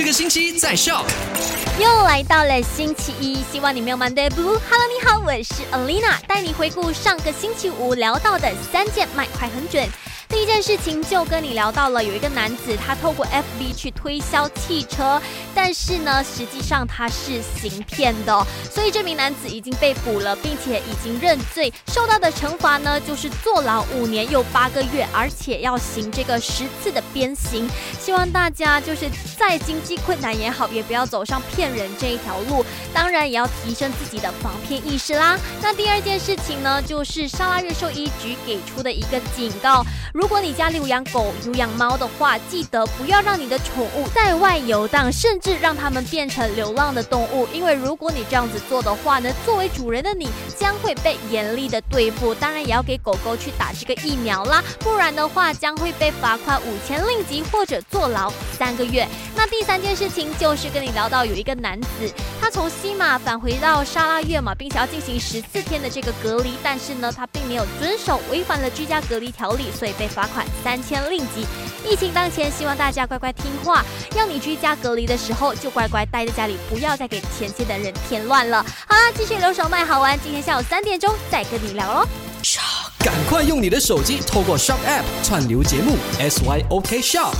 这个星期在笑。又来到了星期一，希望你没有 Monday Blue。Hello，你好，我是 Alina，带你回顾上个星期五聊到的三件卖快很准。第一件事情就跟你聊到了，有一个男子他透过 FB 去推销汽车，但是呢，实际上他是行骗的，所以这名男子已经被捕了，并且已经认罪，受到的惩罚呢就是坐牢五年又八个月，而且要行这个十次的鞭刑。希望大家就是再经济困难也好，也不要走上骗人这一条路，当然也要提升自己的防骗意识啦。那第二件事情呢，就是沙拉日兽医局给出的一个警告。如果你家里有养狗、有养猫的话，记得不要让你的宠物在外游荡，甚至让它们变成流浪的动物。因为如果你这样子做的话呢，作为主人的你将会被严厉的对付。当然也要给狗狗去打这个疫苗啦，不然的话将会被罚款五千令吉或者坐牢三个月。那第三件事情就是跟你聊到有一个男子，他从西马返回到沙拉越嘛，并且要进行十四天的这个隔离，但是呢，他并没有遵守，违反了居家隔离条例，所以被。罚款三千令吉。疫情当前，希望大家乖乖听话。要你居家隔离的时候，就乖乖待在家里，不要再给前线的人添乱了。好啦，继续留守麦好玩。今天下午三点钟再跟你聊喽。赶快用你的手机透过 Shop App 串流节目 SYOK Shop。